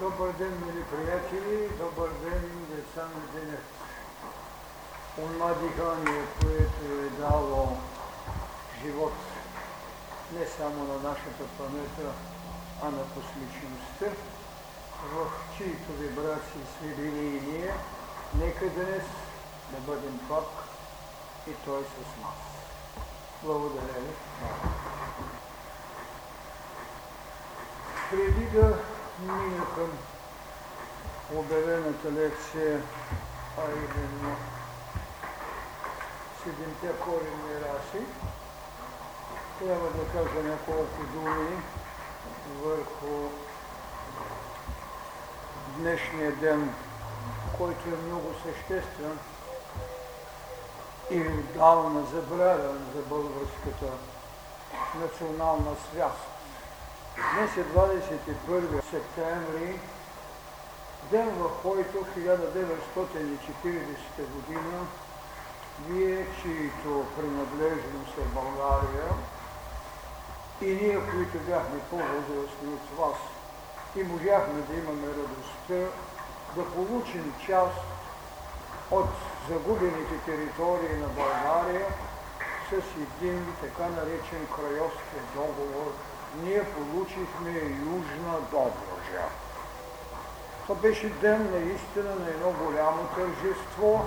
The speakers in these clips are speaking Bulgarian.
Добър ден, мили приятели, добър ден, деца на денят. Онова дихание, което е дало живот не само на нашата планета, а на космичността, в чието вибрации сме били и ние, нека днес да бъдем пак и Той с нас. Благодаря ви. Преди да мина към обявената лекция, а именно седемте коренни раси, трябва да кажа няколко думи върху днешния ден, който е много съществен и отдавна забравен за българската национална свяст. Днес е 21 септември, ден в който 1940 година вие, чието принадлежност е България, и ние, които бяхме по-възрастни от вас, и можахме да имаме радостта да получим част от загубените територии на България с един така наречен Крайовски договор – ние получихме Южна Добруджа. Това беше ден наистина на едно голямо тържество.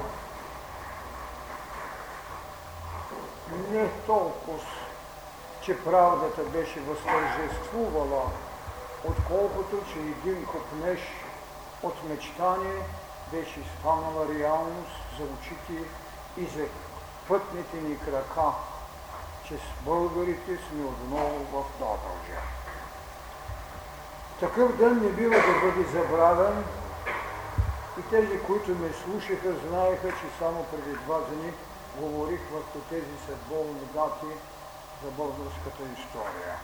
Не толкова, че правдата беше възтържествувала, отколкото, че един купнеж от мечтание беше станала реалност за очите и за пътните ни крака с българите сме отново в Добруджа. Такъв ден не бива да бъде забравен и тези, които ме слушаха, знаеха, че само преди два дни говорих върху тези съдбовни дати за българската история.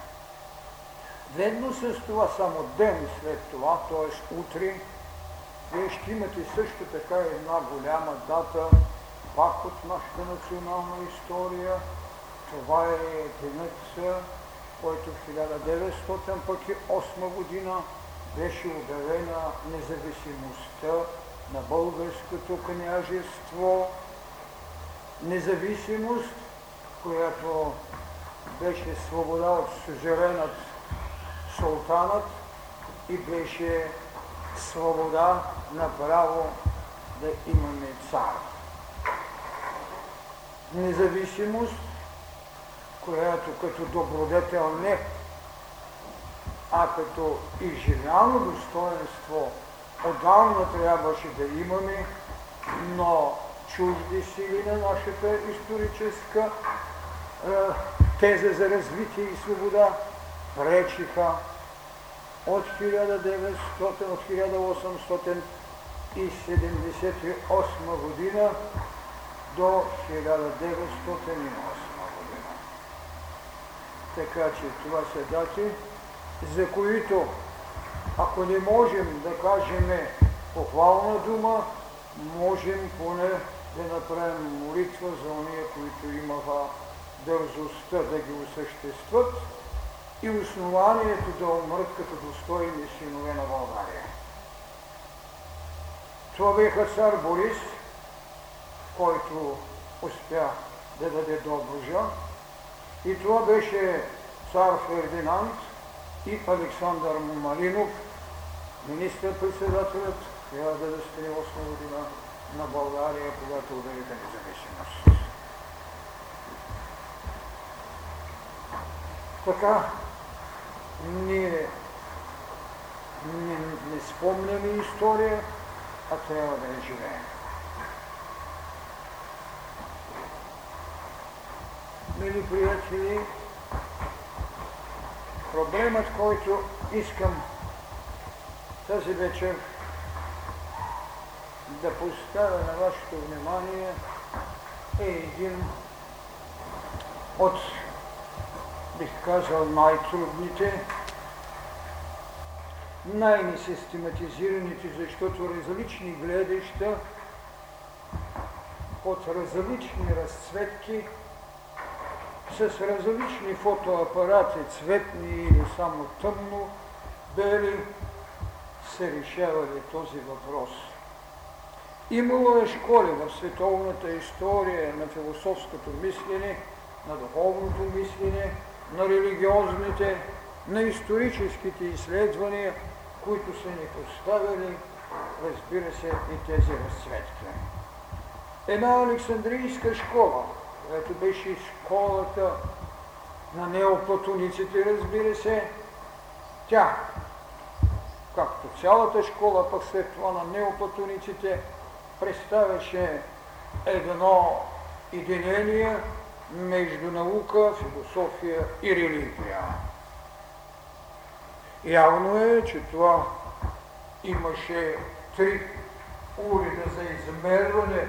Ведно с това, само ден след това, т.е. утре, вие ще имате също така една голяма дата, пак от нашата национална история, това е денят, който в 1908 година беше обявена независимостта на българското княжество, независимост, която беше свобода от сужеренът султанът и беше свобода на право да имаме цар. Независимост, която като добродетел не, а като изживяно достоинство отдавна трябваше да имаме, но чужди сили на нашата историческа е, теза за развитие и свобода пречиха от 1900, от 1878 година до 1908. Така че това са дати, за които, ако не можем да кажем похвална дума, можем поне да направим молитва за уния, които имаха дързостта да ги осъществат и основанието да умрат като достойни синове на България. Това беха цар Борис, който успя да даде Добружа, и това беше цар Фердинанд и Александър Малинов, министър-председателят 1908 година на България, когато обявиха независимост. Така, ние не, не спомняме история, а трябва да я живеем. Мили приятели, проблемът, който искам тази вечер да поставя на вашето внимание е един от, бих казал, най-трудните, най-несистематизираните, защото различни гледаща от различни разцветки с различни фотоапарати, цветни или само тъмно, бели, са решавали този въпрос. Имало е школи в световната история на философското мислене, на духовното мислене, на религиозните, на историческите изследвания, които са ни поставили, разбира се, и тези разцветки. Една Александрийска школа, която беше школата на неоплатониците, разбира се, тя, както цялата школа, пък след това на неоплатониците, представяше едно единение между наука, философия и религия. Явно е, че това имаше три уреда за измерване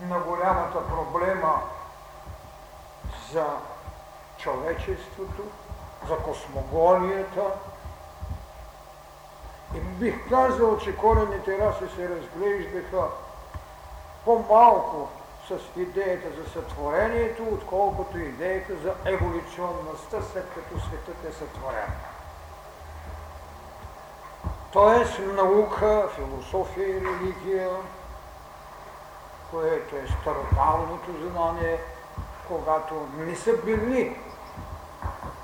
на голямата проблема за човечеството, за космогонията. И бих казал, че корените раси се разглеждаха по-малко с идеята за сътворението, отколкото идеята за еволюционността, след като светът е сътворен. Тоест наука, философия и религия, което е стародавното знание, когато не са били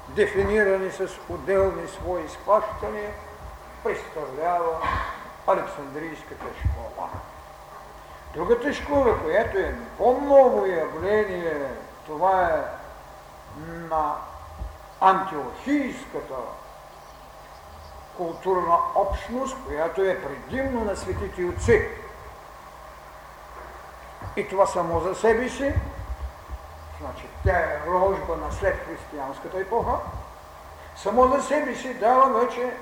дефинирани с отделни свои схващания, представлява Александрийската школа. Другата школа, която е по-ново явление, това е на антиохийската културна общност, която е предимно на светите отци. И това само за себе си, значи тя е рожба на след християнската епоха, само за себе си дава вече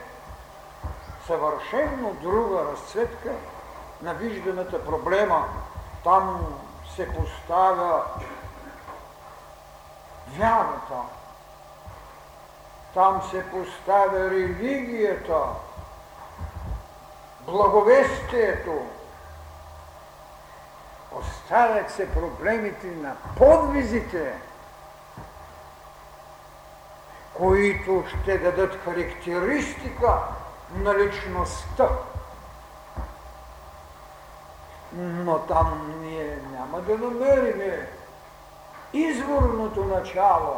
съвършенно друга разцветка на вижданата проблема. Там се поставя вярата, там се поставя религията, благовестието, Оставят се проблемите на подвизите, които ще дадат характеристика на личността. Но там ние няма да намерим изворното начало,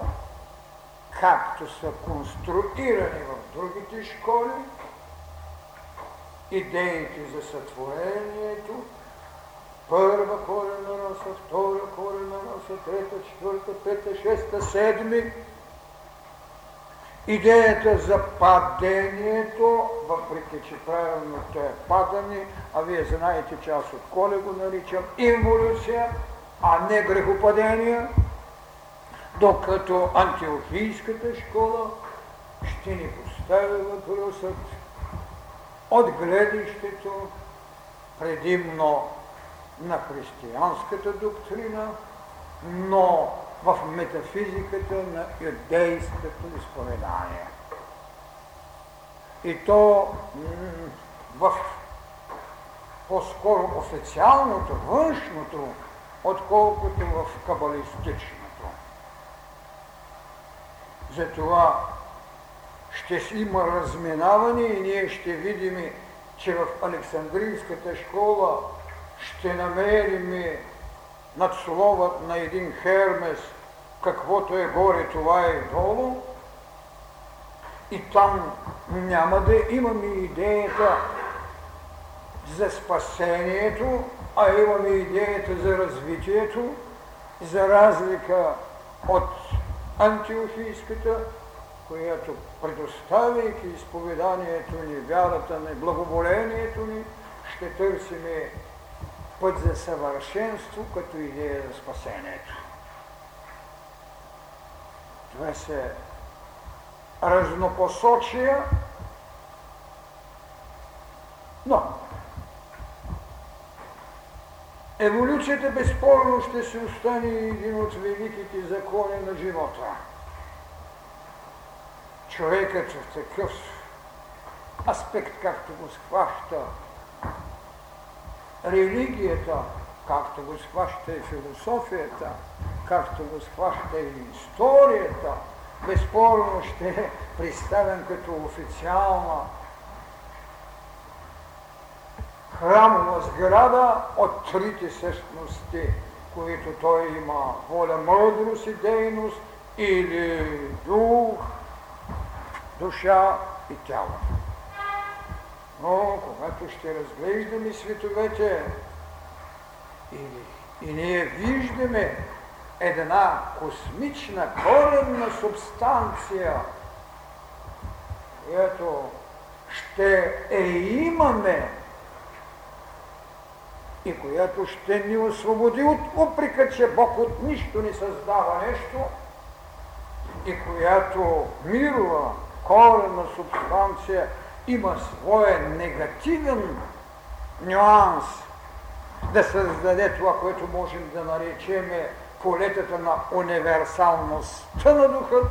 както са конструирани в другите школи, идеите за сътворението, първа корена носа, втора корена носа, трета, четвърта, пета, шеста, седми. Идеята за падението, въпреки че правилното е падане, а вие знаете, че аз от коле го наричам инволюция, а не грехопадение, докато антиохийската школа ще ни поставя въпросът от гледището предимно на християнската доктрина, но в метафизиката на юдейското изповедание. И то в по-скоро официалното, външното, отколкото в кабалистичното. Затова ще има разминаване и ние ще видим, че в Александрийската школа ще намерим надсловът на един Хермес, каквото е горе, това е долу, и там няма да имаме идеята за спасението, а имаме идеята за развитието, за разлика от антиохийската, която предоставяйки изповеданието ни, вярата ни, благоволението ни, ще търсиме път за съвършенство като идея за спасението. Това се разнопосочия, но еволюцията безспорно ще се остане един от великите закони на живота. Човекът в такъв аспект, както го схваща религията, както го схваща и философията, както го схваща и историята, безспорно ще е представен като официална храмова сграда от трите същности, които той има воля, мъдрост и дейност или дух, душа и тяло. Но когато ще разглеждаме световете или и ние виждаме една космична коренна субстанция, която ще е имаме и която ще ни освободи от упрека, че Бог от нищо не създава нещо и която мирова коренна субстанция има своя негативен нюанс да създаде това, което можем да наречем полетата на универсалността на духът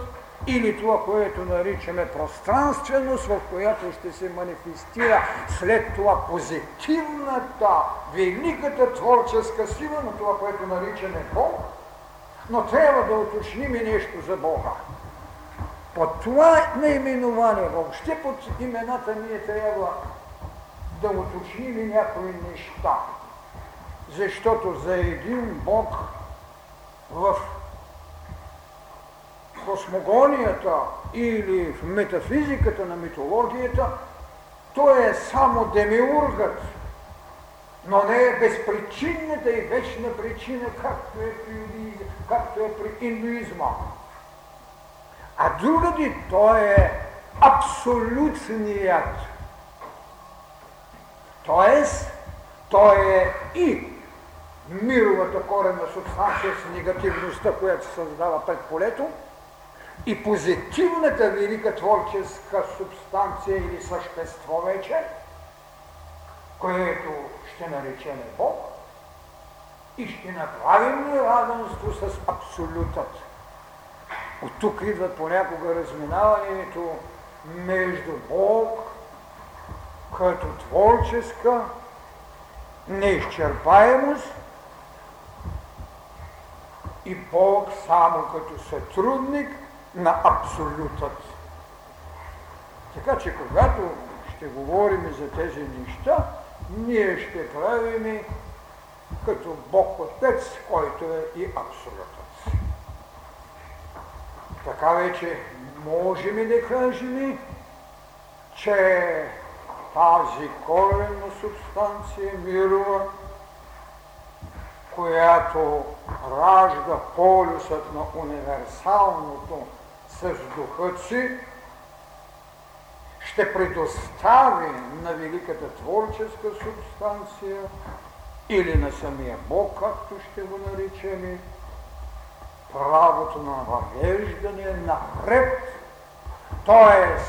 или това, което наричаме пространственост, в която ще се манифестира след това позитивната, великата творческа сила на това, което наричаме Бог, но трябва да уточним нещо за Бога. Под това наименование, въобще под имената ние трябва да уточним някои неща. Защото за един Бог в космогонията или в метафизиката на митологията, той е само демиургът, но не е безпричинната и вечна причина, както е при, както е при индуизма. А другади той е абсолютният. Тоест, той е и мировата корена субстанция с негативността, която създава пред полето, и позитивната велика творческа субстанция или същество вече, което ще наречем Бог, и ще направим равенство с абсолютът. От тук идва понякога разминаването между Бог като творческа неизчерпаемост и Бог само като сътрудник на абсолютът. Така че когато ще говорим за тези неща, ние ще правим като Бог Отец, който е и абсолютът. Така вече можем да кажем, че тази коренна субстанция мирова която ражда полюсът на универсалното с духът си, ще предостави на великата творческа субстанция или на самия Бог, както ще го наричаме, правото на въвеждане напред, т.е.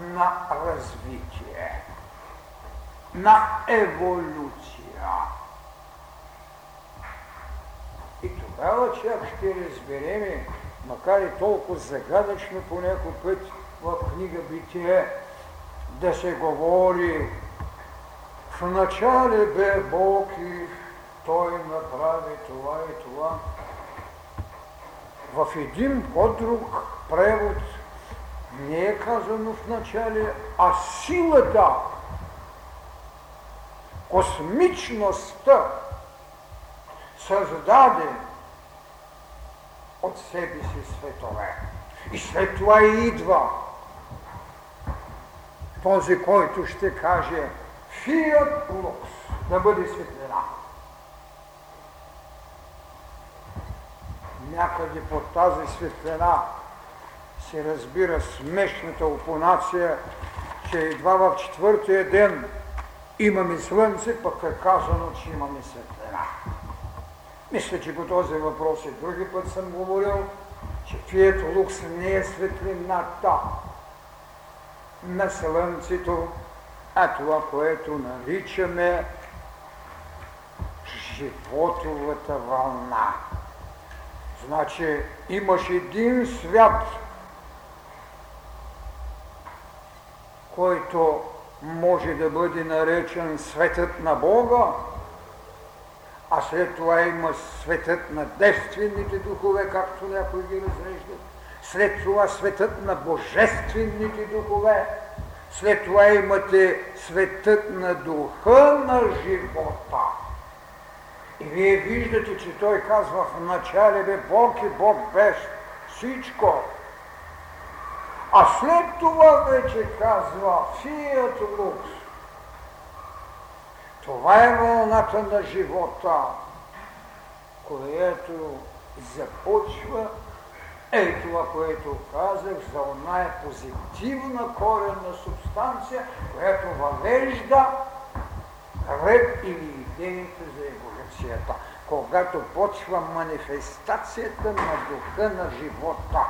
на развитие, на еволюция и тогава чак ще разбереме, макар и толкова загадъчно по някой път в книга Битие, да се говори в начале бе Бог и Той направи това и това. В един по-друг превод не е казано в начале, а силата космичността създаде от себе си светове. И след това идва този, който ще каже Фиат лукс, да бъде светлина. Някъде под тази светлина се разбира смешната опонация, че едва в четвъртия ден имаме слънце, пък е казано, че имаме светлина. Мисля, че по този въпрос и други път съм говорил, че фието лукс не е светлината на слънцето, а това, което наричаме животовата вълна. Значи имаш един свят, който може да бъде наречен светът на Бога, а след това има светът на девствените духове, както някои ги разреждат. След това светът на божествените духове, След това имате светът на духа на живота. И вие виждате, че той казва в начале бе Бог и Бог без всичко. А след това вече казва Фият Лукс. Това е вълната на живота, което започва е това, което казах за оная позитивна коренна субстанция, която въвежда ред или идеята еволюцията, когато почва манифестацията на духа на живота.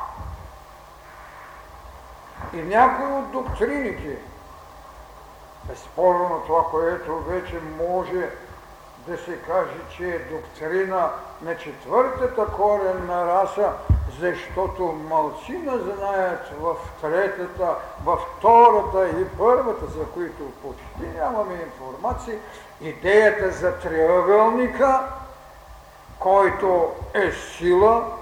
И някои от доктрините, безспорно това, което вече може да се каже, че е доктрина на четвъртата коренна раса, защото малцина знаят в третата, във втората и първата, за които почти нямаме информация, идеята за триъгълника, който е сила,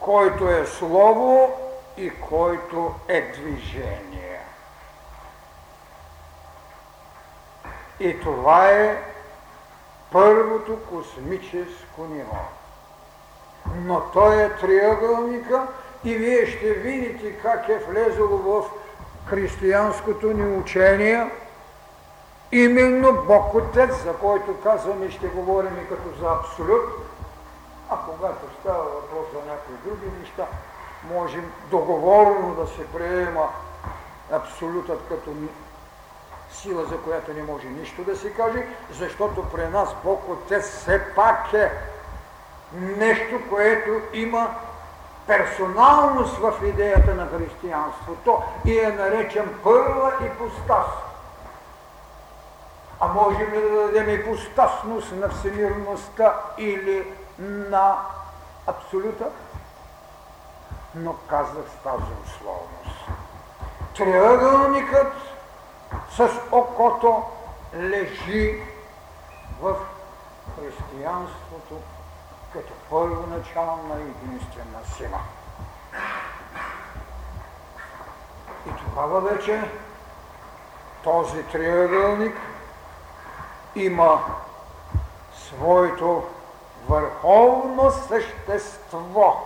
който е слово и който е движение. И това е първото космическо ниво. Но той е триъгълника и вие ще видите как е влезло в християнското ни учение именно Бог Отец, за който казваме, ще говорим и като за абсолют, а когато става въпрос за някои други неща, можем договорно да се приема абсолютът като сила, за която не може нищо да се каже, защото при нас Бог Отец все пак е нещо, което има персоналност в идеята на християнството и е наречен първа ипостас. А можем ли да дадем ипостасност на всемирността или на абсолюта? Но казах с тази условност. Триъгълникът с окото лежи в християнството като първоначална единствена сила. И тогава вече този триъгълник има своето върховно същество.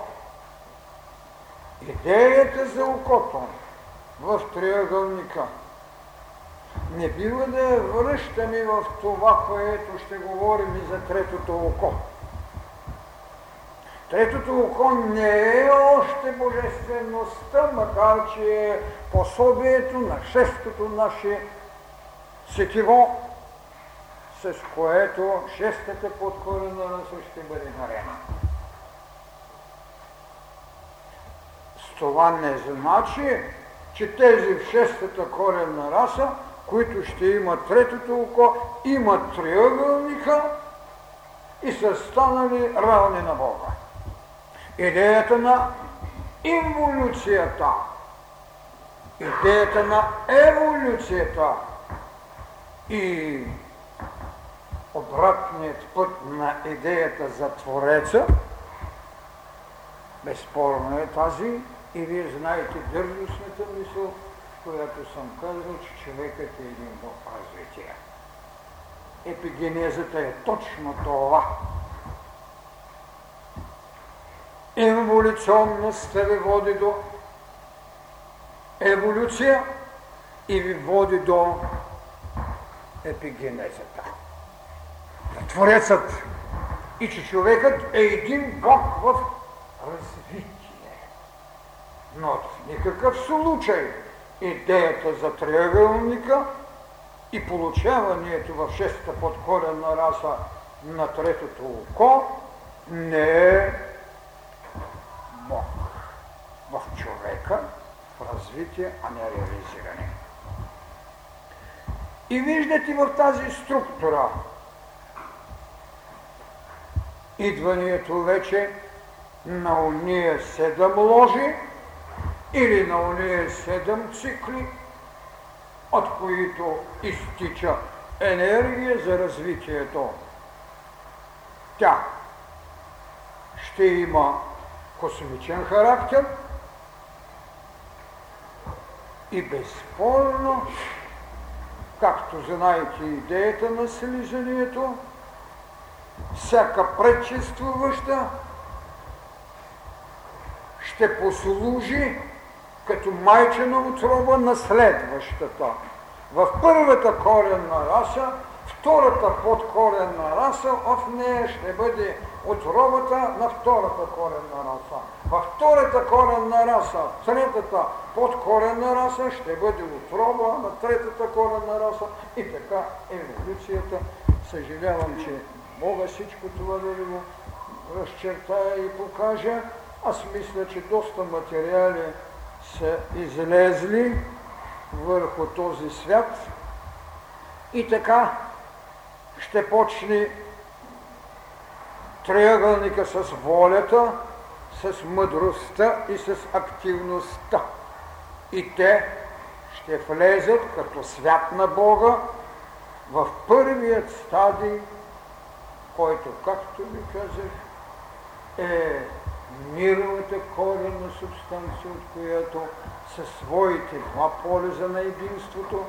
Идеята за окото в триъгълника – не бива да я връщаме в това, което ще говорим и за третото око. Третото око не е още божествеността, макар че е пособието на шестото наше сетиво, с което шестата подкорена раса ще бъде нарена. С това не значи, че тези в шестата коренна раса които ще имат третото око, имат триъгълника и са станали равни на Бога. Идеята на инволюцията, идеята на еволюцията и обратният път на идеята за Твореца, безспорно е тази и вие знаете държностната мисъл, която съм казал, че човекът е един в развитие. Епигенезата е точно това. Инволюционността ви води до еволюция и ви води до епигенезата. Творецът и че човекът е един Бог в развитие. Но в никакъв случай идеята за триъгълника и получаването в шестата подкорена раса на третото око не е Бог в човека, в развитие, а не реализиране. И виждате в тази структура идването вече на уния седем ложи, или на уния седем цикли, от които изтича енергия за развитието. Тя ще има космичен характер И безспорно, както знаете идеята на слизанието, всяка предшествуваща ще послужи като майчина отроба на следващата. В първата коренна раса, втората подкоренна раса, от нея ще бъде отробата на втората коренна раса. Във втората коренна раса, третата подкоренна раса ще бъде отроба на третата коренна раса и така еволюцията. Съжалявам, че мога всичко това да ви го разчертая и покажа. Аз мисля, че доста материали са излезли върху този свят и така ще почне триъгълника с волята, с мъдростта и с активността. И те ще влезат като свят на Бога в първият стадий, който, както ви казах, е мировата коренна субстанция, от която със своите два полеза на единството,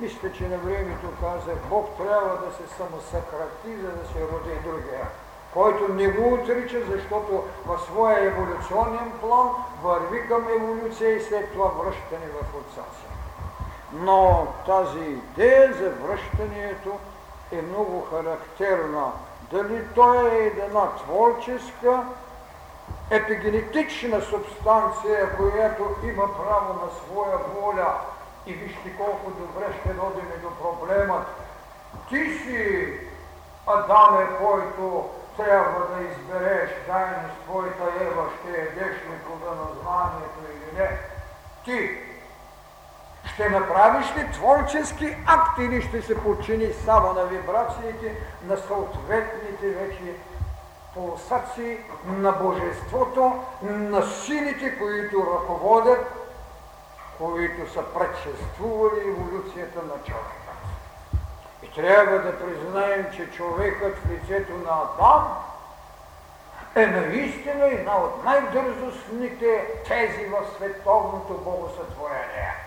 мисля, че на времето казах, Бог трябва да се самосъкрати, за да се роди другия, който не го отрича, защото в своя еволюционен план върви към еволюция и след това връщане в отца си. Но тази идея за връщането е много характерна. Дали той е една творческа епигенетична субстанция, която има право на своя воля. И вижте колко добре ще родим до проблемът. Ти си Адаме, който трябва да избереш заедно с твоята Ева, ще едеш ли плода на знанието или не. Ти ще направиш ли творчески акт или ще се подчини само на вибрациите на съответните вече пулсации на Божеството, на силите, които ръководят, които са предшествували еволюцията на човека. И трябва да признаем, че човекът в лицето на Адам е наистина една от най-дързостните тези в световното богосътворение.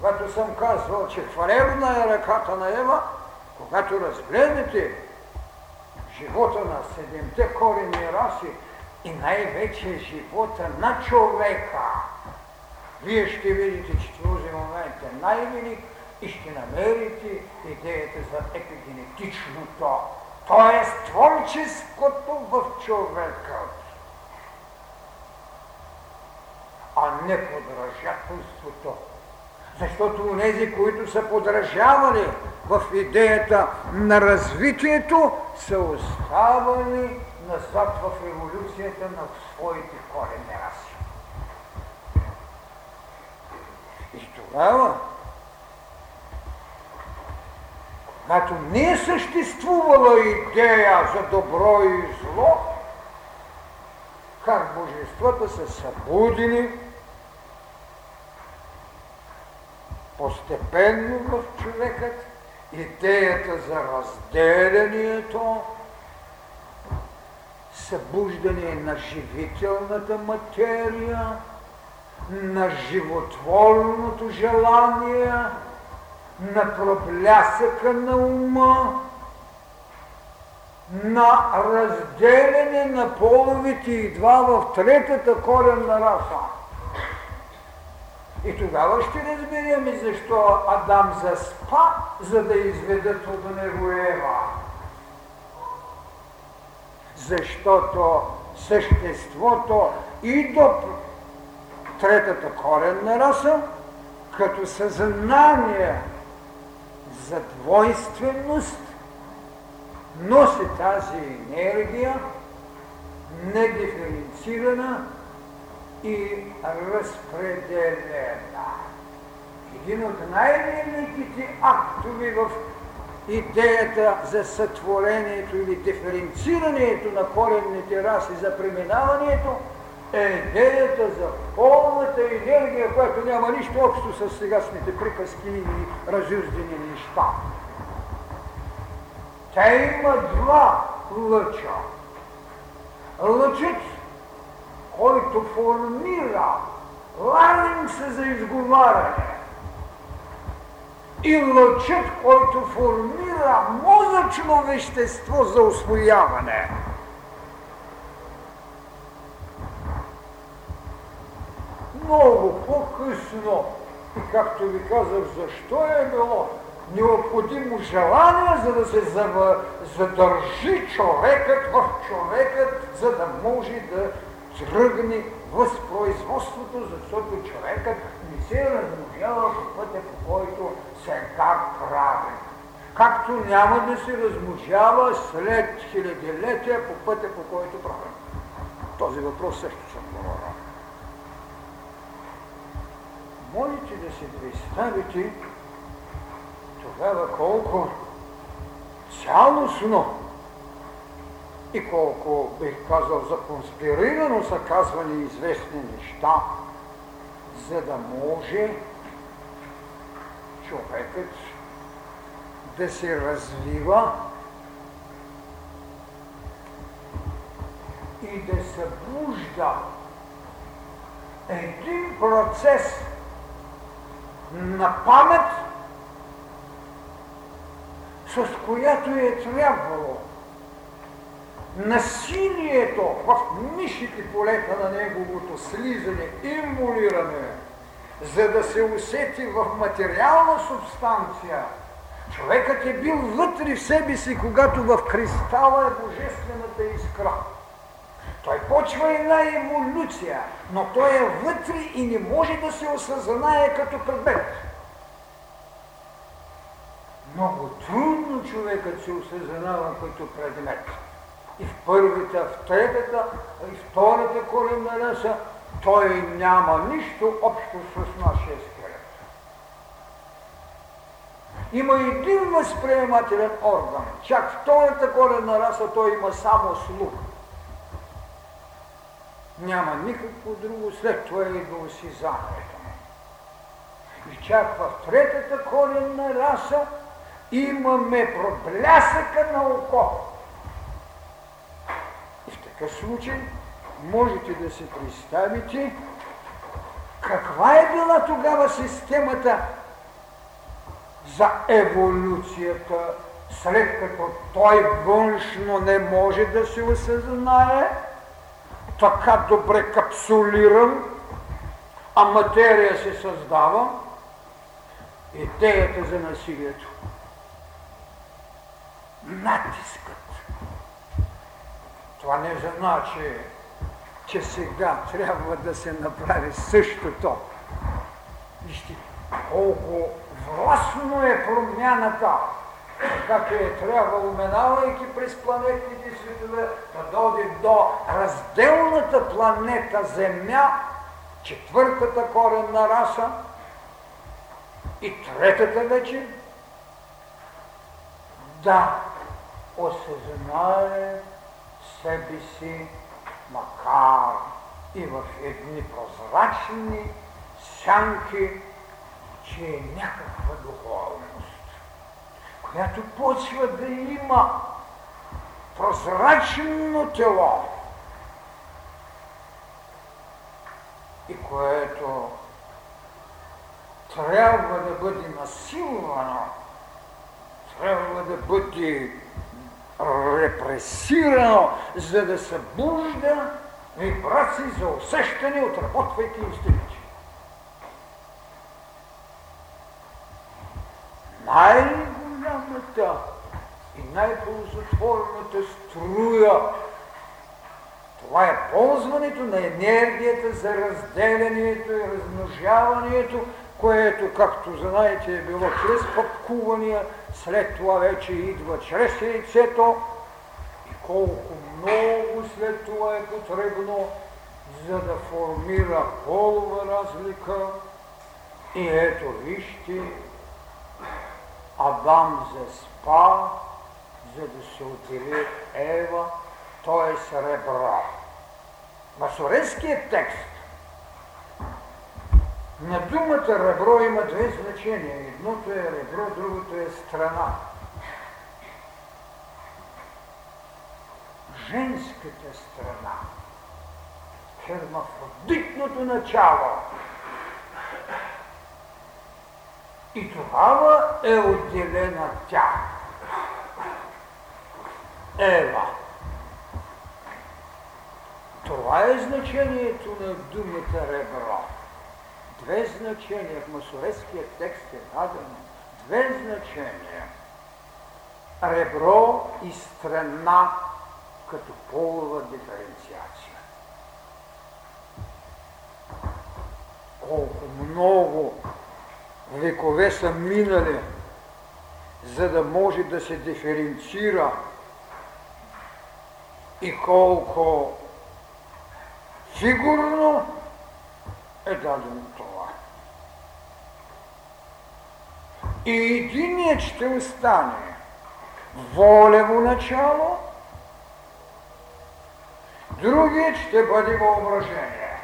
Когато съм казвал, че хвалебна е ръката на Ева, когато разгледате живота на седемте корени раси и най-вече живота на човека. Вие ще видите, че този момент е най-велик и ще намерите идеята за епигенетичното, т.е. творческото в човека, а не подражателството. Защото тези, които са подражавали в идеята на развитието, са оставали назад в еволюцията на своите корени раси. И тогава, когато не е съществувала идея за добро и зло, как божествата са събудили постепенно в човекът идеята за разделянието, събуждане на живителната материя, на животворното желание, на проблясъка на ума, на разделяне на половите и два в третата коренна раса. И тогава ще разберем защо Адам заспа, за да изведат от него Ева. Защото съществото и до третата коренна раса, като съзнание за двойственост, носи тази енергия, недиференцирана, и разпределена. Един от най-великите актови в идеята за сътворението или диференцирането на коренните раси за преминаването е идеята за полната енергия, която няма нищо общо с сегашните приказки и разюздени неща. Тя има два лъча. Лъчът който формира ларинкса за изговаряне и лъчът, който формира мозъчно вещество за освояване. Много по-късно, и както ви казах, защо е било необходимо желание, за да се задържи човекът в човекът, за да може да тръгне възпроизводството, защото човекът не се размножава по пътя, по който сега прави. Както няма да се размножава след хилядилетия по пътя, по който прави. Този въпрос също съм говорил. Можете да се представите тогава колко цялостно и колко, бих казал, законспирирано са казвани известни неща, за да може човекът да се развива и да събужда един процес на памет, с която е трябвало насилието в нишите полета на неговото слизане, имулиране, за да се усети в материална субстанция. Човекът е бил вътре в себе си, когато в кристала е божествената искра. Той почва една еволюция, но той е вътре и не може да се осъзнае като предмет. Много трудно човекът се осъзнава като предмет и в първата, в третата, и втората коренна раса, той няма нищо общо с нашия скелет. Има един възприемателен орган. Чак втората коренна раса той има само слух. Няма никакво друго, след това идва осизанието му. И чак в третата коренна раса имаме проблясъка на око такъв случай можете да се представите каква е била тогава системата за еволюцията, след като той външно не може да се осъзнае, така добре капсулиран, а материя се създава, идеята за насилието. Натискът това не значи, че сега трябва да се направи същото. Вижте, колко властно е промяната, както е трябвало, минавайки през планетните светове, да доди до разделната планета Земя, четвъртата коренна раса и третата вече, да осъзнае себе си, макар и в едни прозрачни сянки, че е някаква духовност, която почва да има прозрачно тело и което трябва да бъде насилвано, трябва да бъде репресирано, за да събужда вибрации за усещане, отработвайки инстинкти. Най-голямата и най-ползотворната струя това е ползването на енергията за разделянето и размножаването, което, както знаете, е било чрез пъпкувания, след това вече идва чрез яйцето и колко много след това е потребно, за да формира полова разлика. И ето вижте, Адам заспа, за да се отдели Ева, т.е. ребро. Масоренският текст на думата ребро има две значения. Едното е ребро, другото е страна. Женската страна, хермафродитното начало. И тогава е отделена тя. Ева. Това е значението на думата ребро. Две значения в масоретския текст е дадено. Две значения. Ребро и страна като полова диференциация. Колко много векове са минали, за да може да се диференцира и колко фигурно е дадено това. И единият ще остане волево начало, другият ще бъде въображение.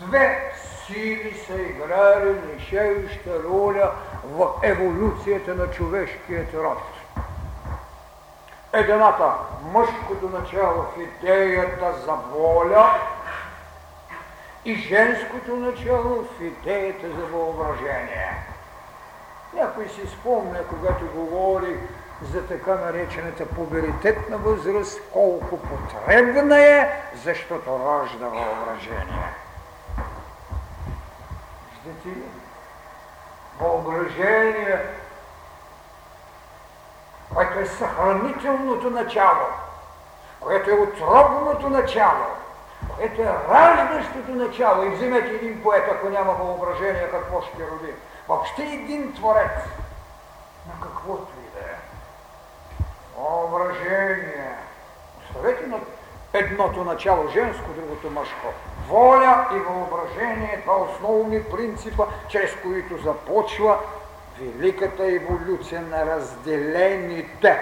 Две сили са играли решаваща роля в еволюцията на човешкият род. Едната мъжкото начало в идеята за воля и женското начало в идеята за въображение. Някой си спомня, когато говори за така наречената пуберитетна възраст, колко потребна е, защото ражда въображение. Виждате ли? Въображение което е съхранителното начало, което е отробното начало, което е раждащото начало. И вземете един поет, ако няма въображение, какво ще роди. Въобще един творец, на каквото и да е. Въображение. Оставете на едното начало женско, другото мъжко. Воля и въображение, това основни принципа, чрез които започва великата еволюция на разделените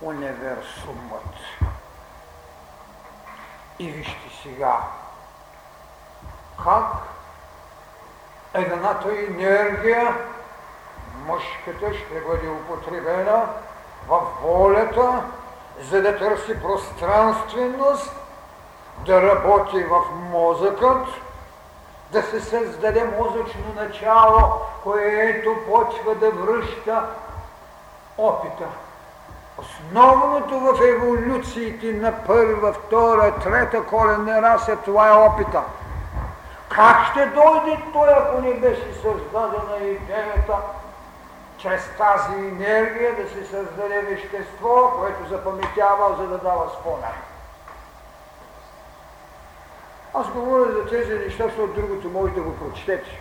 универсумът. И вижте сега, как едната енергия, мъжката, ще бъде употребена в волята, за да търси пространственост, да работи в мозъкът, да се създаде мозъчно начало, което почва да връща опита. Основното в еволюциите на първа, втора, трета коленна раса, това е опита. Как ще дойде той, ако не беше създадена идеята чрез тази енергия да се създаде вещество, което запаметява, за да дава спомен? Аз говоря за тези неща, защото другото може да го прочетете.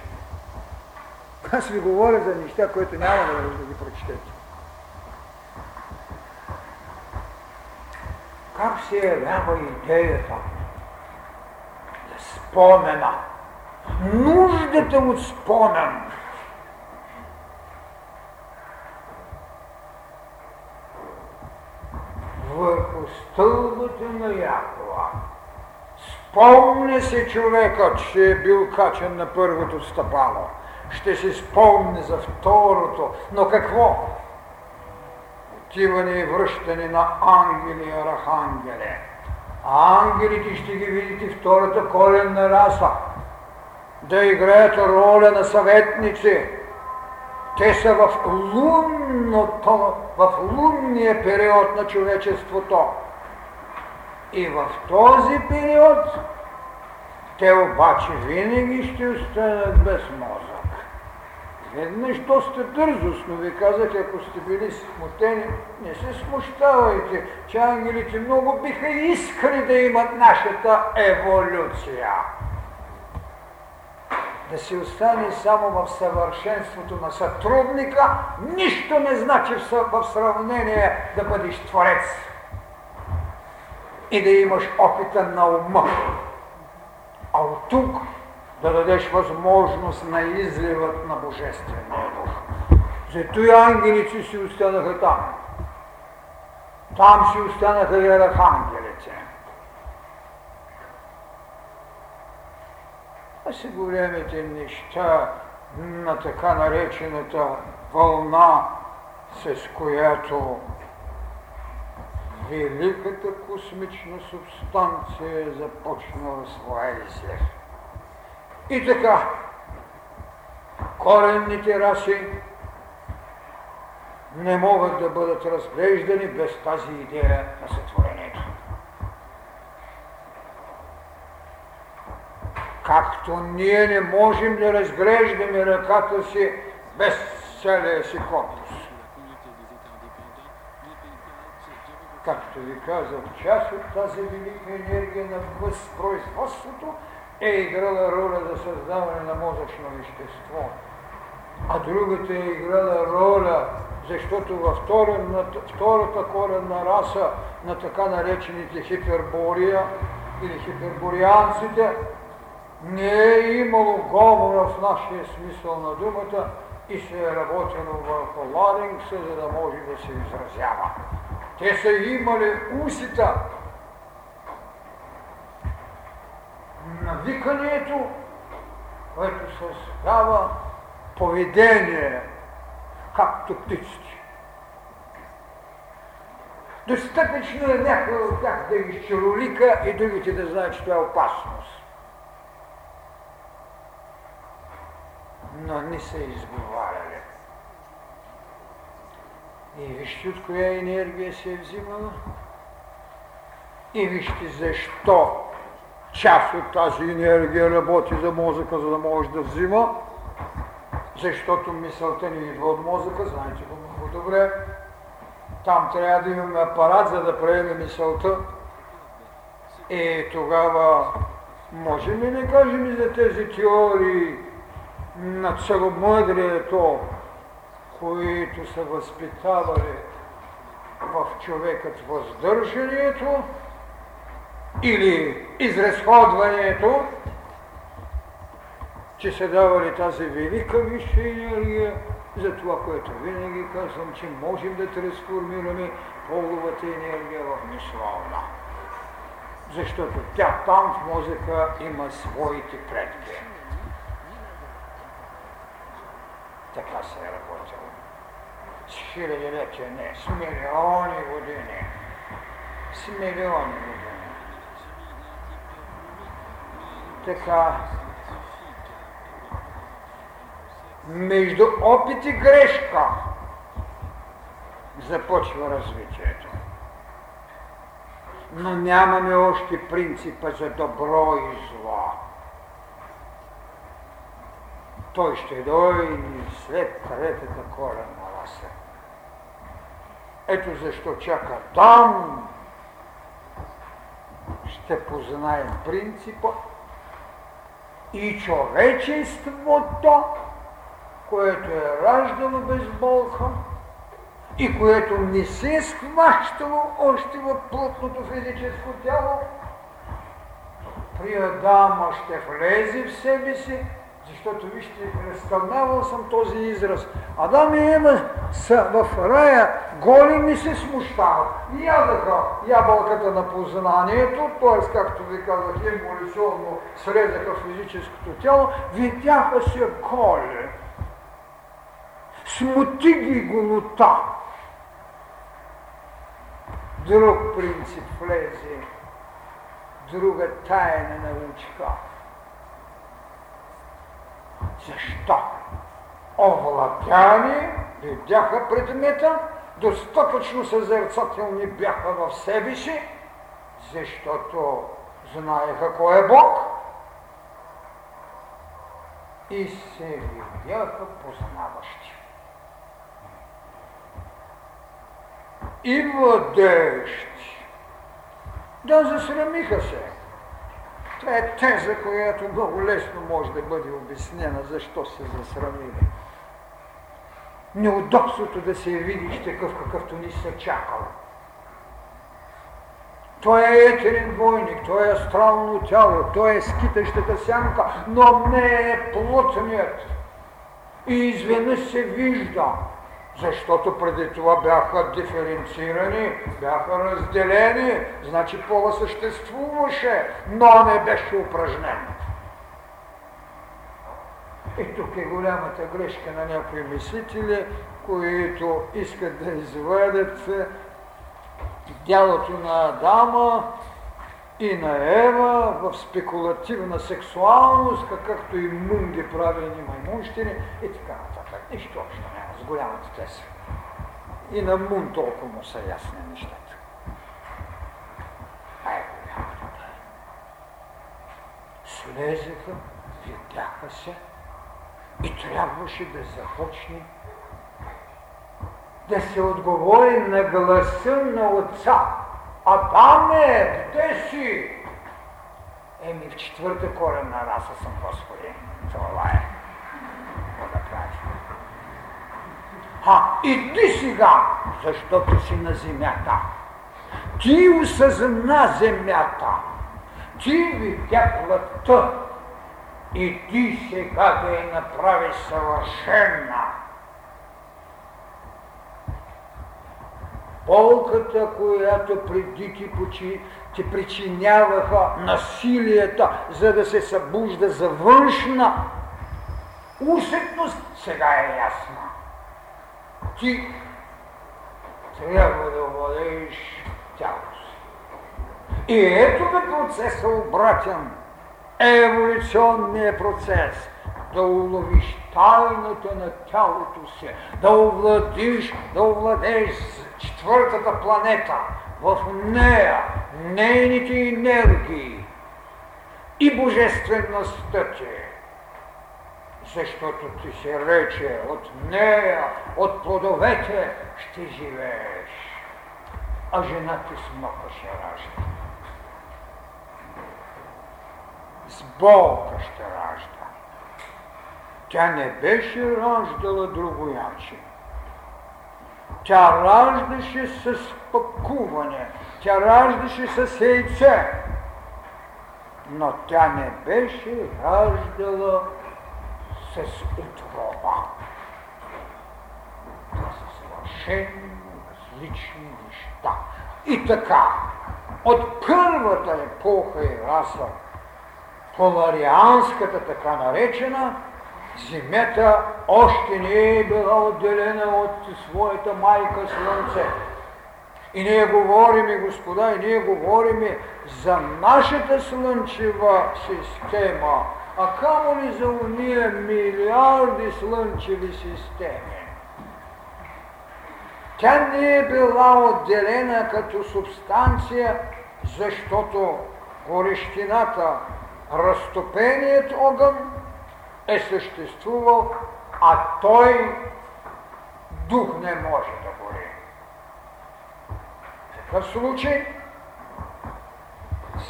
Аз ви говоря за неща, които няма да, да ги прочетете. Как се явява идеята да спомена? Нуждата от спомен. Върху стълбата на Якова Спомни си човекът, че е бил качен на първото стъпало. Ще си спомни за второто. Но какво? Отиване и връщане на ангели и архангели. А ангелите ще ги видите втората коленна раса. Да играят роля на съветници. Те са в, лунното, в лунния период на човечеството. И в този период те обаче винаги ще останат без мозък. Веднъж то сте дързост, но ви казах, ако сте били смутени, не се смущавайте, че ангелите много биха искали да имат нашата еволюция. Да си остане само в съвършенството на сътрудника, нищо не значи в сравнение да бъдеш творец и да имаш опита на ума. А от тук да дадеш възможност на изливът на Божествения дух. Зато и ангелите си останаха там. Там си останаха и архангелите. А си големите неща на така наречената вълна, с която великата космична субстанция е започнала своя излез. И така, коренните раси не могат да бъдат разглеждани без тази идея на сътворението. Както ние не можем да разглеждаме ръката си без целия си корпус. Както ви казах, част от тази велика енергия на възпроизводството е играла роля за създаване на мозъчно вещество. А другата е играла роля, защото във втората коренна раса на така наречените хипербория или хиперборианците не е имало говора в нашия смисъл на думата и се е работено върху ларингса, за да може да се изразява. Те са имали усита на викането, което създава поведение, както птиците. Достатъчно е някой от тях да изчаролика и другите да знаят, че това е опасност. Но не са изговаряли. И вижте от коя енергия се е взимала. И вижте защо част от тази енергия работи за мозъка, за да може да взима. Защото мисълта ни идва от мозъка, знаете го много добре. Там трябва да имаме апарат, за да приеме мисълта. И тогава можем ли да кажем и за тези теории на целомъдрието, които са възпитавали в човекът въздържанието или изразходването, че са давали тази велика висша енергия за това, което винаги казвам, че можем да трансформираме половата енергия в мисловна. Защото тя там в мозъка има своите предки. Така се е работило с хилядилетия, не, с милиони години. С милиони години. Така, между опит и грешка започва развитието. Но нямаме още принципа за добро и зло. Той ще дойде след третата корена раса. Ето защо чака там ще познаем принципа и човечеството, което е раждано без болка и което не се е схващало още в плътното физическо тяло, при Адама ще влезе в себе си защото вижте, разкълнявал съм този израз. Адам и Ева са в рая, голи ми се смущават. Ядаха ябълката на познанието, т.е. както ви казах, еволюционно срезаха физическото тяло, видяха се голи. Смути ги голота. Друг принцип влезе, друга тайна научиха. Защо? Овладяни видяха предмета, достатъчно съзерцателни бяха в себе си, защото знаеха кой е Бог и се видяха познаващи. И владеещи. Да засрамиха се. Това е теза, която много лесно може да бъде обяснена, защо се засрамили. Неудобството да се видиш такъв, какъвто ни се чакал. Той е етерен войник, той е астрално тяло, той е скитащата сянка, но не е плътният. И изведнъж се вижда, защото преди това бяха диференцирани, бяха разделени, значи пола съществуваше, но не беше упражнен. И тук е голямата грешка на някои мислители, които искат да извадят Дялото на Адама и на Ева в спекулативна сексуалност, какъвто и Мун ги прави ни маймунщини и така нататък. Нищо общо няма с голямата теса. И на Мун толкова му са ясни нещата. Ай, голямата. Слезеха, видяха се и трябваше да започне да се отговори на гласа на отца. Адаме, къде си? Еми, в четвърта коренна раса съм, Господи. Това е. Какво да прави? А, иди сега, защото си на земята. Ти осъзна земята. Ти видя плътта. И ти сега да я направиш съвършена. болката, която преди ти, почи, ти причиняваха насилията, за да се събужда за външна усетност, сега е ясна. Ти трябва да владееш тялото си. И ето бе процеса обратен. Еволюционният процес да уловиш тайната на тялото си, да овладиш, да овладееш четвъртата планета, в нея нейните енергии и божествеността ти. Защото ти се рече от нея, от плодовете ще живееш. А жената смока ще ражда. С болка ще ражда. Тя не беше раждала другояче. Тя раждаше с пъкуване, тя раждаше с яйце, но тя не беше раждала с отроба. Това са съвършено различни неща. И така, от първата епоха и раса, поларианската така наречена, Земята още не е била отделена от своята майка Слънце. И ние говориме, господа, и ние говориме за нашата слънчева система, а камо ли за уния милиарди слънчеви системи. Тя не е била отделена като субстанция, защото горещината, разтопеният огън е съществувал, а той дух не може да гори. В такъв случай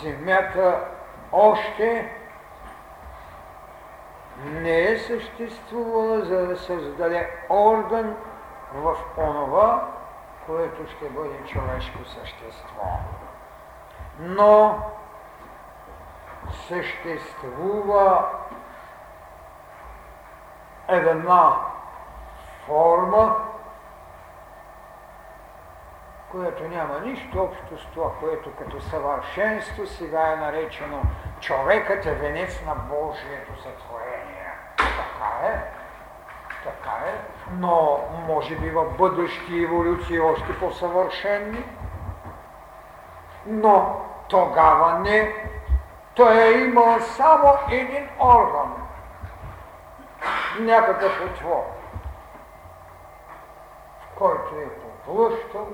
земята още не е съществувала, за да създаде орган в онова, което ще бъде човешко същество. Но съществува една форма, която няма нищо общо с това, което като съвършенство сега е наречено човекът е венец на Божието сътворение. Така е, но може би в бъдещи еволюции още по-съвършенни. Но тогава не. Той е имал само един орган някакъв отвор, в който е поплъщал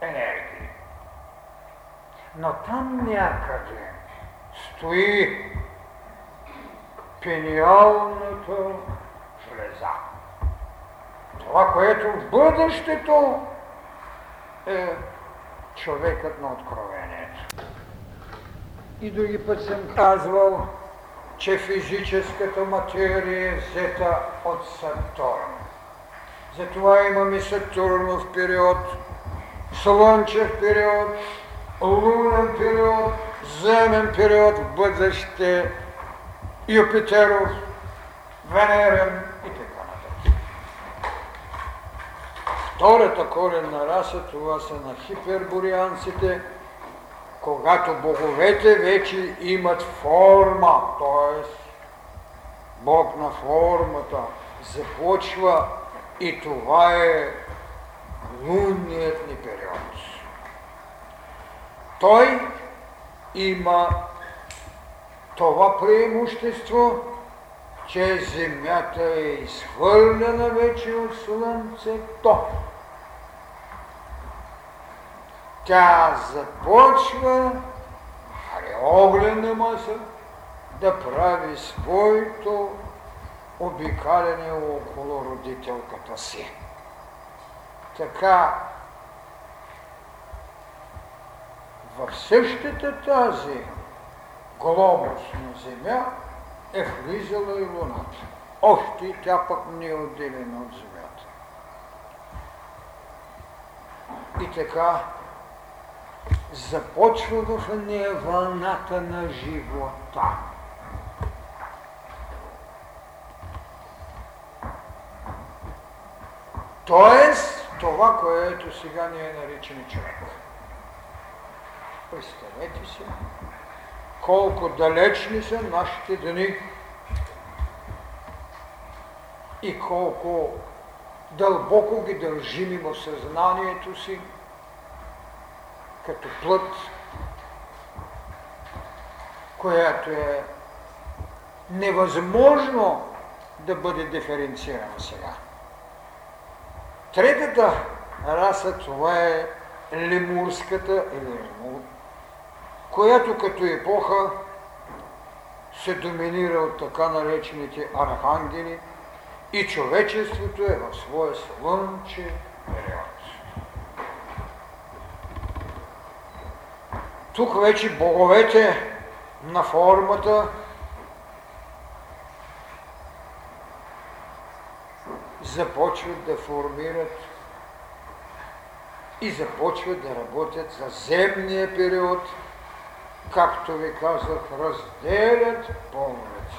енергия. Но там някъде стои пениалната жлеза. Това, което в бъдещето е човекът на откровението. И други път съм казвал, че физическата материя е взета от Сатурн. Затова имаме Сатурнов период, Слънчев период, Лунен период, Земен период в бъдеще, Юпитеров, Венерен и така нататък. Втората коренна раса, това са на хиперборианците, когато боговете вече имат форма, т.е. Бог на формата, започва и това е лунният ни период. той има това преимущество, че Земята е изхвърлена вече от Слънцето. Тя започва огнена маса да прави своето обикаляне около родителката си. Така, в същата тази глобус на Земя е влизала и Луната. Още тя пък не е отделена от Земята. И така започва в нея вълната на живота. Тоест, това, което сега ние наричаме човек. Представете си, колко далечни са нашите дни и колко дълбоко ги дължим в съзнанието си, като плът, която е невъзможно да бъде диференцирана сега. Третата раса, това е лемурската или лемур, която като епоха се доминира от така наречените архангели и човечеството е в своя слънче период. Тук вече боговете на формата започват да формират и започват да работят за земния период, както ви казах, разделят половете.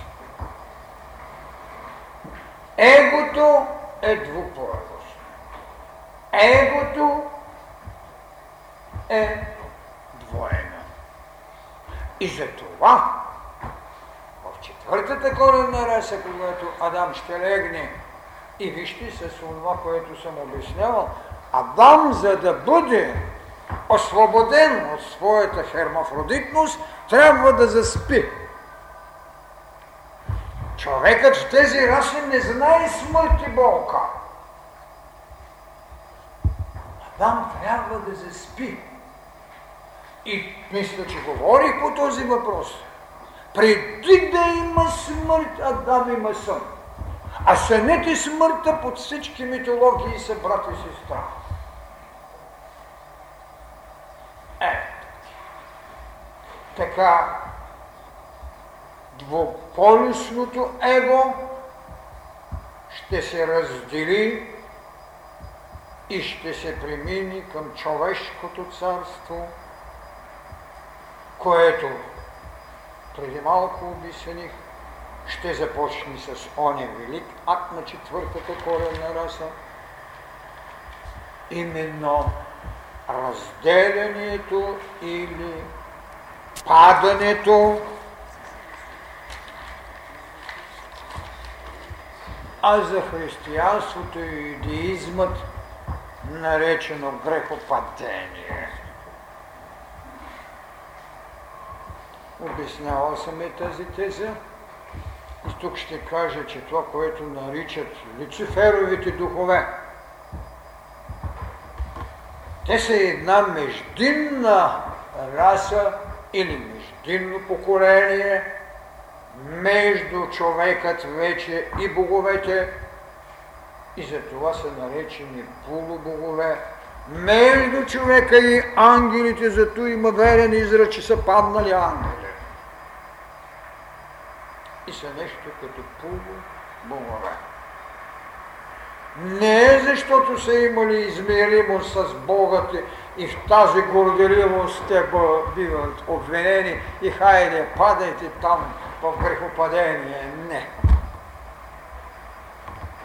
Егото е двупоравост. Егото е двоена. И за това в четвъртата коренна раса, когато Адам ще легне и вижте с това, което съм обяснявал, Адам, за да бъде освободен от своята хермафродитност, трябва да заспи. Човекът в тези раси не знае смърт и болка. Адам трябва да заспи. И мисля, че говорих по този въпрос. Преди да има смърт, Адам има сън. А сънете и смъртта под всички митологии са брат и сестра. Е, така, двуполюсното его ще се раздели и ще се премини към човешкото царство, което преди малко обясних, ще започне с оня велик акт на четвъртата коренна раса, именно разделянето или падането, а за християнството и идеизмът наречено грехопадение. Обяснявал съм и тази теза. И тук ще кажа, че това, което наричат Люциферовите духове, те са една междинна раса или междинно поколение между човекът вече и боговете и за това са наречени полубогове. Между човека и ангелите, зато има верен израз, че са паднали ангели и са нещо като полубогове. Не защото са имали измеримост с Богът и в тази горделивост те биват обвинени и хайде, падайте там в грехопадение. Не.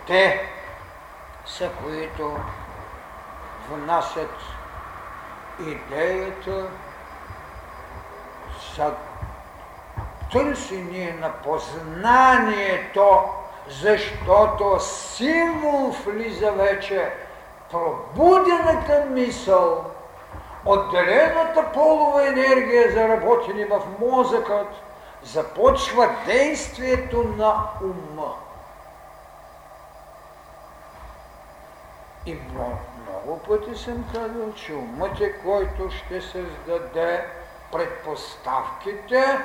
Те са, които внасят идеята за търсение на познанието, защото символ влиза вече пробудената мисъл отделената полова енергия, заработени в мозъкът, започва действието на ума. И много пъти съм казал, че умът е, който ще създаде предпоставките,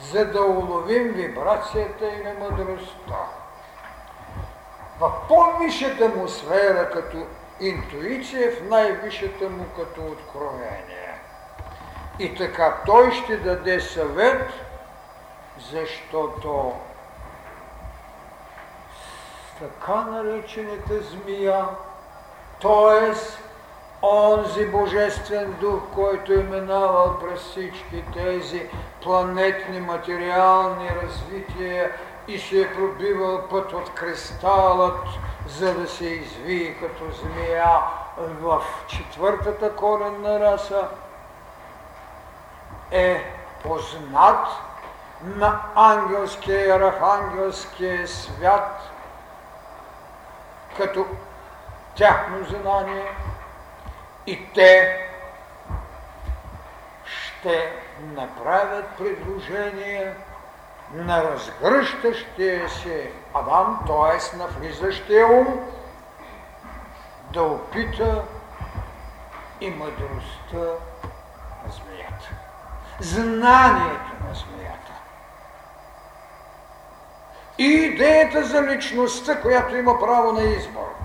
за да уловим вибрацията и на мъдростта. В по-висшата му сфера като интуиция, в най-висшата му като откровение. И така той ще даде съвет, защото така наречената змия, т.е. онзи божествен дух, който е минавал през всички тези планетни, материални развития и се е пробивал път от кристалът, за да се извие като змия в четвъртата коренна раса, е познат на ангелския и архангелския свят като тяхно знание и те ще направят предложение на разгръщащия се Адам, т.е. на влизащия ум, да опита и мъдростта на змията. Знанието на змията. И идеята за личността, която има право на избор.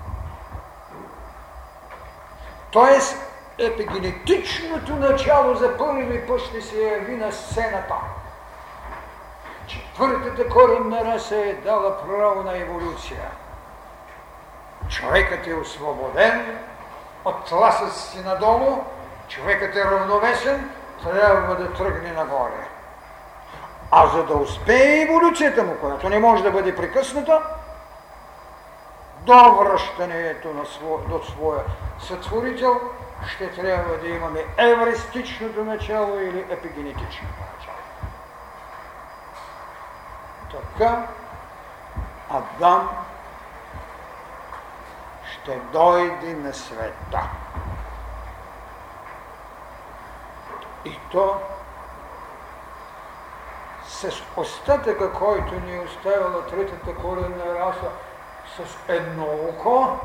Тоест, епигенетичното начало за първи път ще се яви на сцената. Четвъртата коренна раса е дала право на еволюция. Човекът е освободен от тласъци си надолу, човекът е равновесен, трябва да тръгне нагоре. А за да успее еволюцията му, която не може да бъде прекъсната, до връщането на своя, до своя сътворител, ще трябва да имаме евристичното начало или епигенетичното начало. Така Адам ще дойде на света. И то с остатъка, който ни е оставила третата коренна раса, с едно око,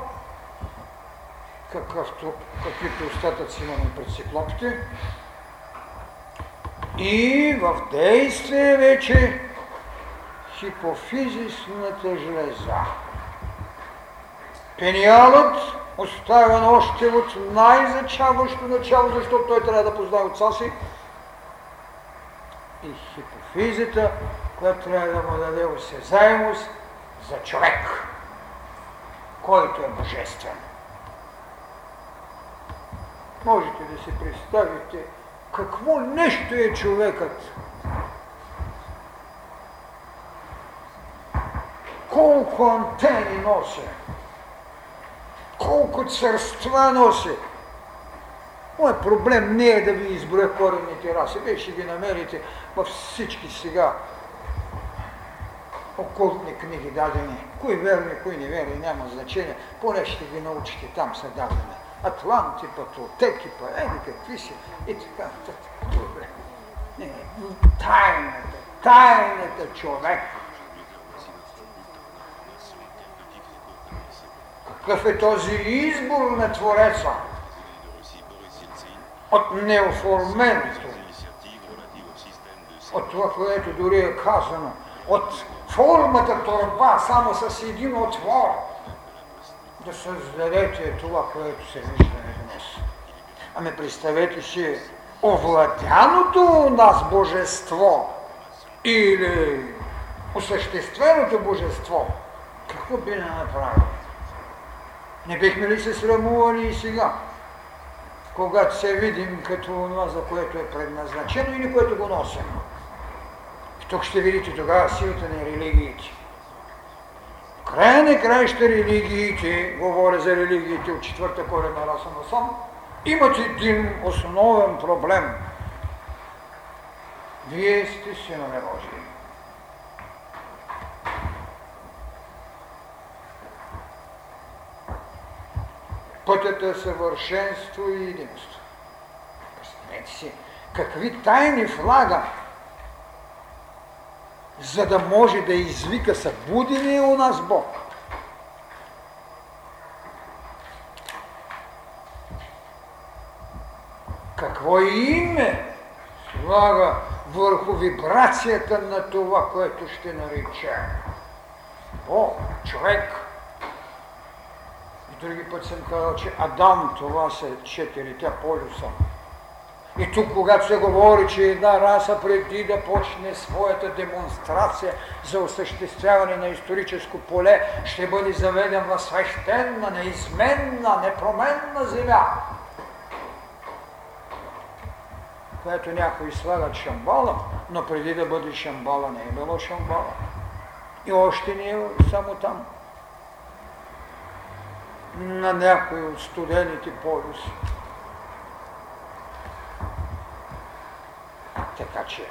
какъвто, каквито остатъци имаме пред циклопите, и в действие вече хипофизисната жлеза. Пениалът, оставен още от най-зачаващо начало, защото той трябва да познае отца си, и хипофизата, която трябва да му даде осезаемост за човек, който е божествен. Можете да си представите какво нещо е човекът. Колко антени носи, колко царства носи. Моят проблем не е да ви изброя корените раси. Вие ще ги намерите във всички сега окултни книги дадени. Кои верни, кои неверни, няма значение. Поне ще ги научите, там са дадени. Атланти, патротеки, па еди какви си и така. Добре. Не, тайната, тайната човек. Какъв е този избор на Твореца? От неоформеното, от това, което дори е казано, от формата торба само с един отвор, да създадете това, което се вижда днес. Ами представете си овладяното у нас божество или осъщественото божество, какво би не направило? Не бихме ли се срамували и сега, когато се видим като това, за което е предназначено или което го носим? Тук ще видите тогава силата на религиите края на краища религиите, говоря за религиите от четвърта корена раса на сам, имат един основен проблем. Вие сте синове Божии. Пътят е съвършенство и единство. Представете си какви тайни влага, за да може да извика събудени у нас Бог. Какво име слага върху вибрацията на това, което ще нарича Бог, човек. И други път съм казал, че Адам това са четирите полюса. И тук, когато се говори, че една раса преди да почне своята демонстрация за осъществяване на историческо поле, ще бъде заведен в свещена, неизменна, непроменна земя, което някои слагат шамбала, но преди да бъде шамбала не е било шамбала. И още не е само там. На някои от студените полюси. Така че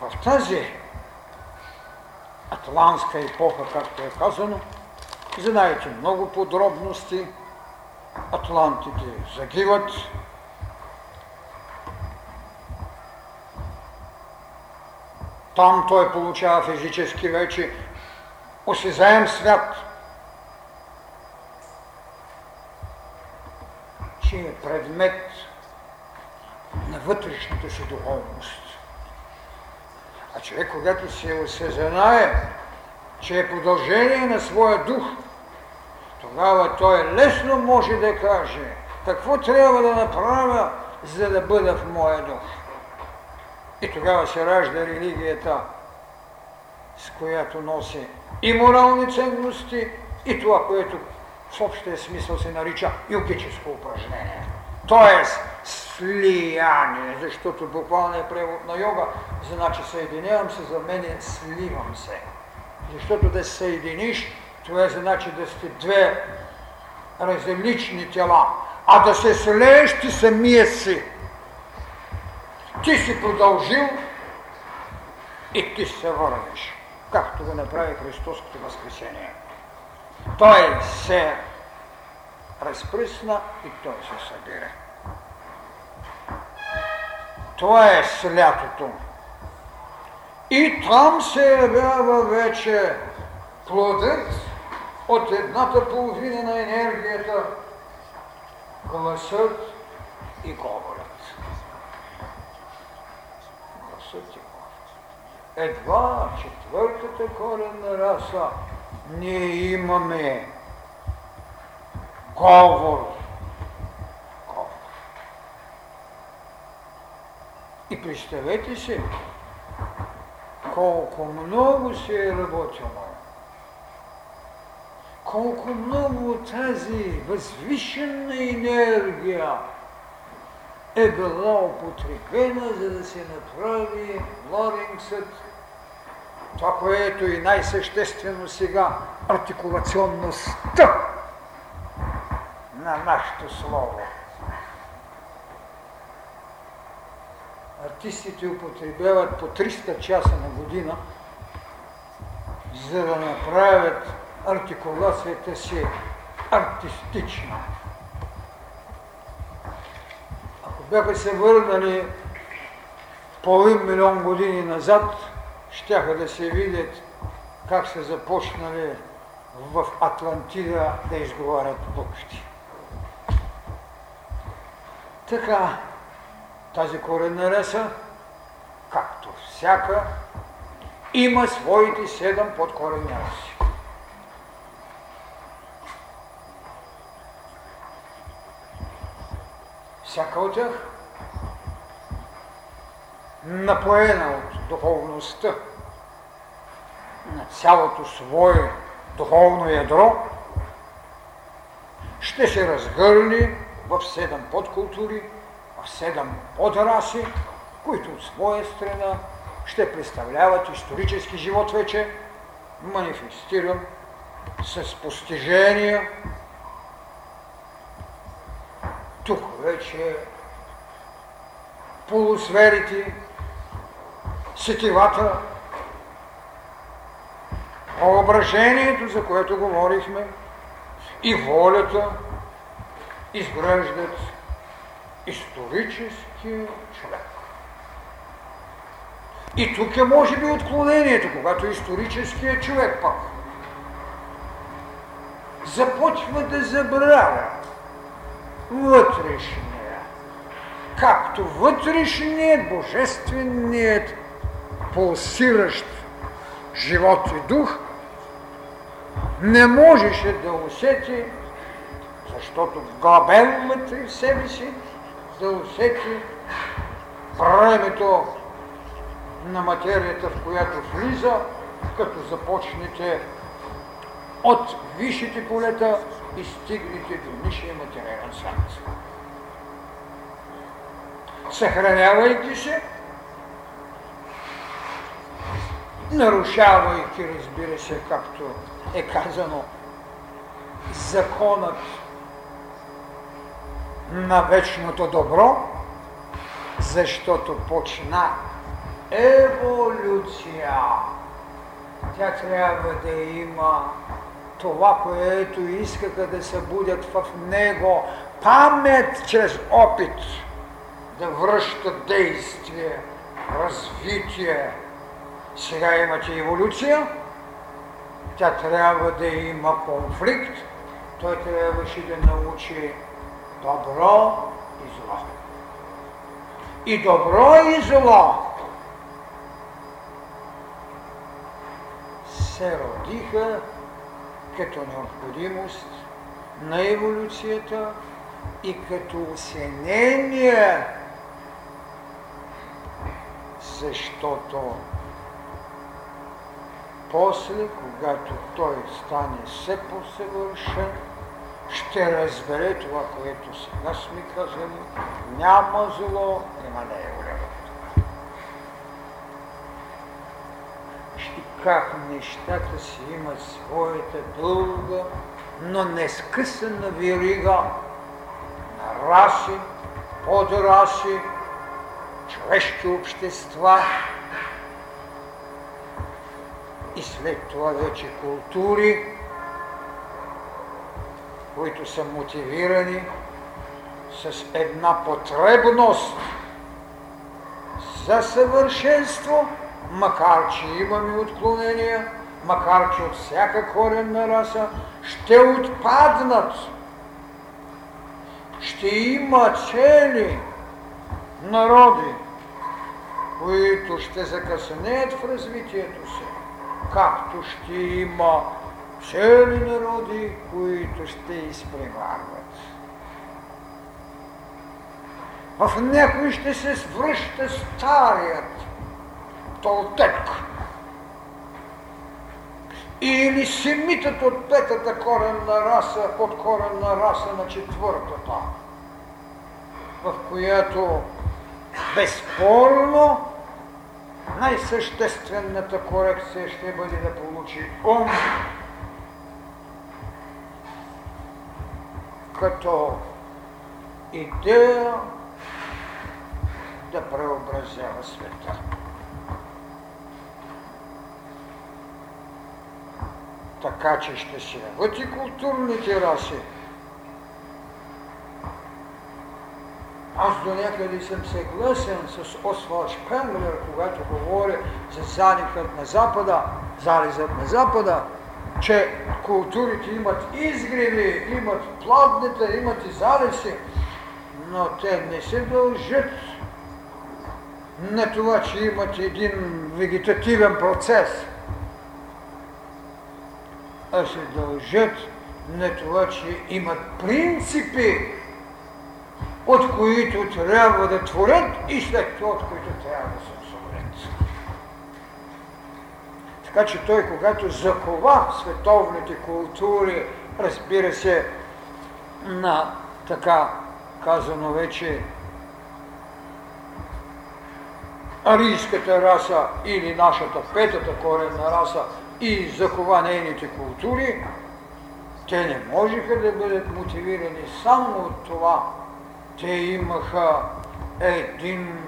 в тази атлантска епоха, както е казано, знаете много подробности, атлантите загиват, Там той получава физически вече осезаем свят, че е предмет на вътрешната си духовност. А човек, когато се осъзнае, че е продължение на своя дух, тогава той лесно може да каже какво трябва да направя, за да бъда в моя дух. И тогава се ражда религията, с която носи и морални ценности, и това, което в общия смисъл се нарича йогическо упражнение. Тоест слияние, защото буквалният превод на йога значи съединявам се, за мен е сливам се. Защото да се съединиш, това значи да сте две различни тела, а да се слееш ти самия си. Ти си продължил и ти се върнеш, както го направи Христовското възкресение. Той се разпръсна и той се събира. Това е с лятото. И там се явява вече плодът от едната половина на енергията, гласът и говорът. Гласът и говорът. Едва четвъртата коренна раса ние имаме говор. И представете си, колко много се е работило. Колко много тази възвишена енергия е била употребена, за да се направи Лорингсът, това, което и най-съществено сега, артикулационността на нашето слово. Артистите употребяват по 300 часа на година, за да направят артикулацията си артистична. Ако бяха се върнали половин милион години назад, щяха да се видят как са започнали в Атлантида да изговарят буквите. Така, тази коренна реса, както всяка, има своите седем подкорени реси. Всяка от тях напоена от духовността на цялото свое духовно ядро, ще се разгърли в седем подкултури, седем подраси, които от своя страна ще представляват исторически живот вече, манифестиран с постижения. Тук вече полусферите, сетивата, въображението, за което говорихме, и волята изграждат историческия човек. И тук е може би отклонението, когато историческият човек пък започва да забравя вътрешния, както вътрешният, божественият, пулсиращ живот и дух, не можеше да усети, защото вътре в себе си, да усети времето на материята, в която влиза, като започнете от висшите полета и стигнете до нишия материален свят. Съхранявайки се, нарушавайки, разбира се, както е казано, законът на вечното добро, защото почна еволюция. Тя трябва да има това, което искаха да събудят в него, памет чрез опит, да връща действие, развитие. Сега имате еволюция, тя трябва да има конфликт, той трябваше да научи добро и зло. И добро и зло се родиха като необходимост на еволюцията и като осенение, защото после, когато той стане все по-съвършен, ще разбере това, което сега сме казали. Няма зло, има неговия. Ще как нещата си имат своята дълга, но не скъсана верига на раси, подраси, човешки общества и след това вече култури, които са мотивирани с една потребност за съвършенство, макар че имаме отклонения, макар че от всяка коренна раса ще отпаднат. Ще има цели народи, които ще закъснеят в развитието си, както ще има цели народи, които ще изпреварват. В някой ще се свръща старият толтек. Или семитът от петата коренна раса, под коренна раса на четвъртата, в която безспорно най-съществената корекция ще бъде да получи ум, като идея да преобразява света. Така че ще се яват и културните раси. Аз до някъде съм съгласен с Освалд Шпенглер, когато говори за залихът на Запада, залезът на Запада, че културите имат изгреви, имат плодните, имат и залези, но те не се дължат на това, че имат един вегетативен процес, а се дължат на това, че имат принципи, от които трябва да творят и след това, от които трябва да се Така че той, когато закова световните култури, разбира се, на така казано вече арийската раса или нашата петата коренна раса и закова нейните култури, те не можеха да бъдат мотивирани само от това. Те имаха един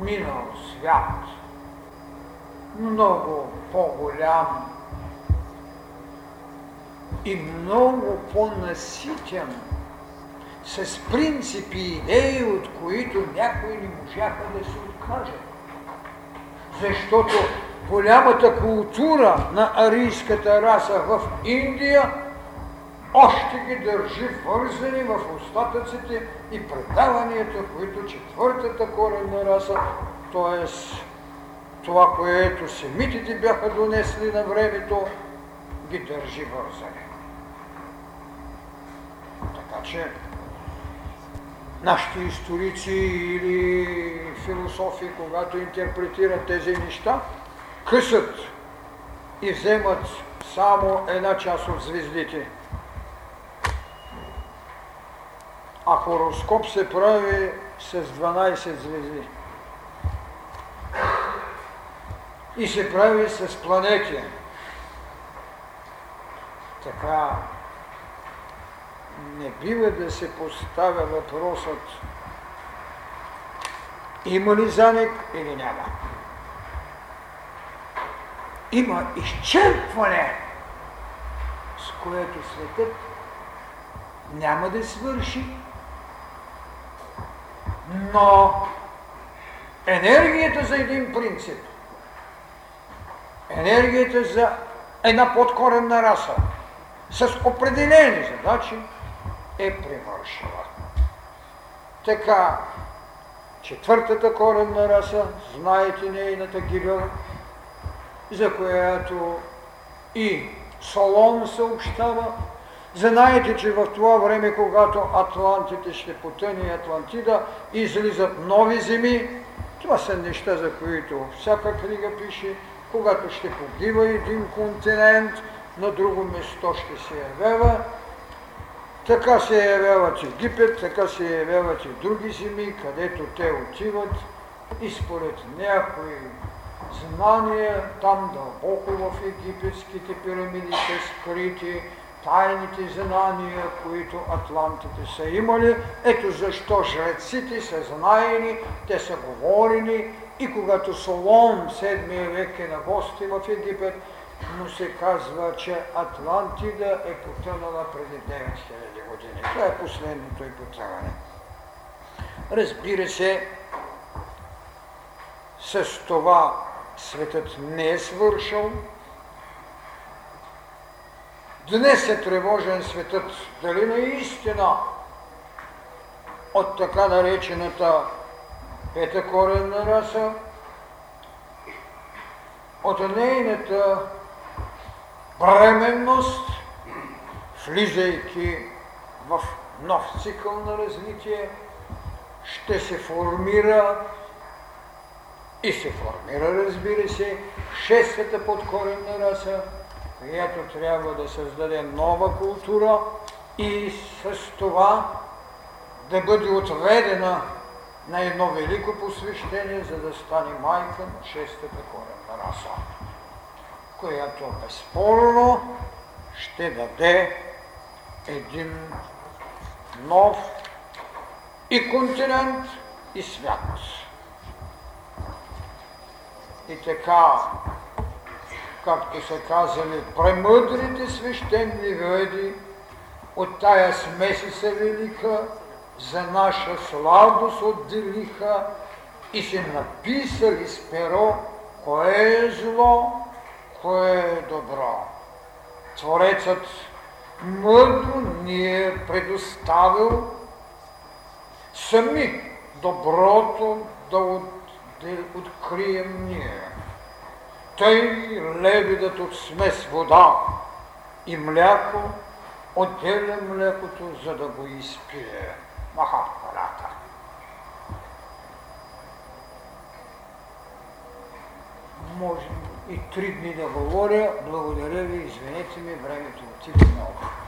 минал свят, много по-голям и много по-наситен с принципи и идеи, от които някои не можаха да се откажат. Защото голямата култура на арийската раса в Индия още ги държи вързани в остатъците и предаванията, които четвъртата коренна раса, т.е. това, което семитите бяха донесли на времето, ги държи вързани. Така че нашите историци или философи, когато интерпретират тези неща, късат и вземат само една част от звездите. А хороскоп се прави с 12 звезди. И се прави с планети. Така не бива да се поставя въпросът има ли замек или няма. Има изчерпване, с което светът няма да свърши, но енергията за един принцип, енергията за една подкоренна раса, с определени задачи, е превършила. Така, четвъртата коренна раса, знаете нейната гибел, за която и Солон съобщава, Знаете, че в това време, когато Атлантите ще потъне Атлантида, излизат нови земи. Това са неща, за които всяка книга пише, когато ще погива един континент, на друго место ще се явява така се явяват Египет, така се явяват и други земи, където те отиват и според някои знания, там дълбоко в египетските пирамиди са скрити тайните знания, които атлантите са имали. Ето защо жреците са знаени, те са говорени и когато Солон, 7 век е на гости в Египет, му се казва, че Атлантида е потънала преди 9000 години. Това е последното и потъване. Разбира се, с това светът не е свършил. Днес е тревожен светът дали наистина от така наречената пета коренна раса, от нейната бременност, влизайки в нов цикъл на развитие, ще се формира и се формира, разбира се, шестата подкоренна раса, която трябва да създаде нова култура и с това да бъде отведена на едно велико посвещение, за да стане майка на шестата коренна раса която безспорно ще даде един нов и континент, и свят. И така, както са казали премъдрите свещени веди, от тая смесица велика, за наша сладост отделиха и се написали с перо, кое е зло, кое е добро. Творецът мъдро ни е предоставил сами доброто да от, да открием ние. Тъй лебедът от смес вода и мляко отделя млекото, за да го изпие. Махапарата. Можем и три дни да говоря. Благодаря ви, извинете ми, времето отиде много.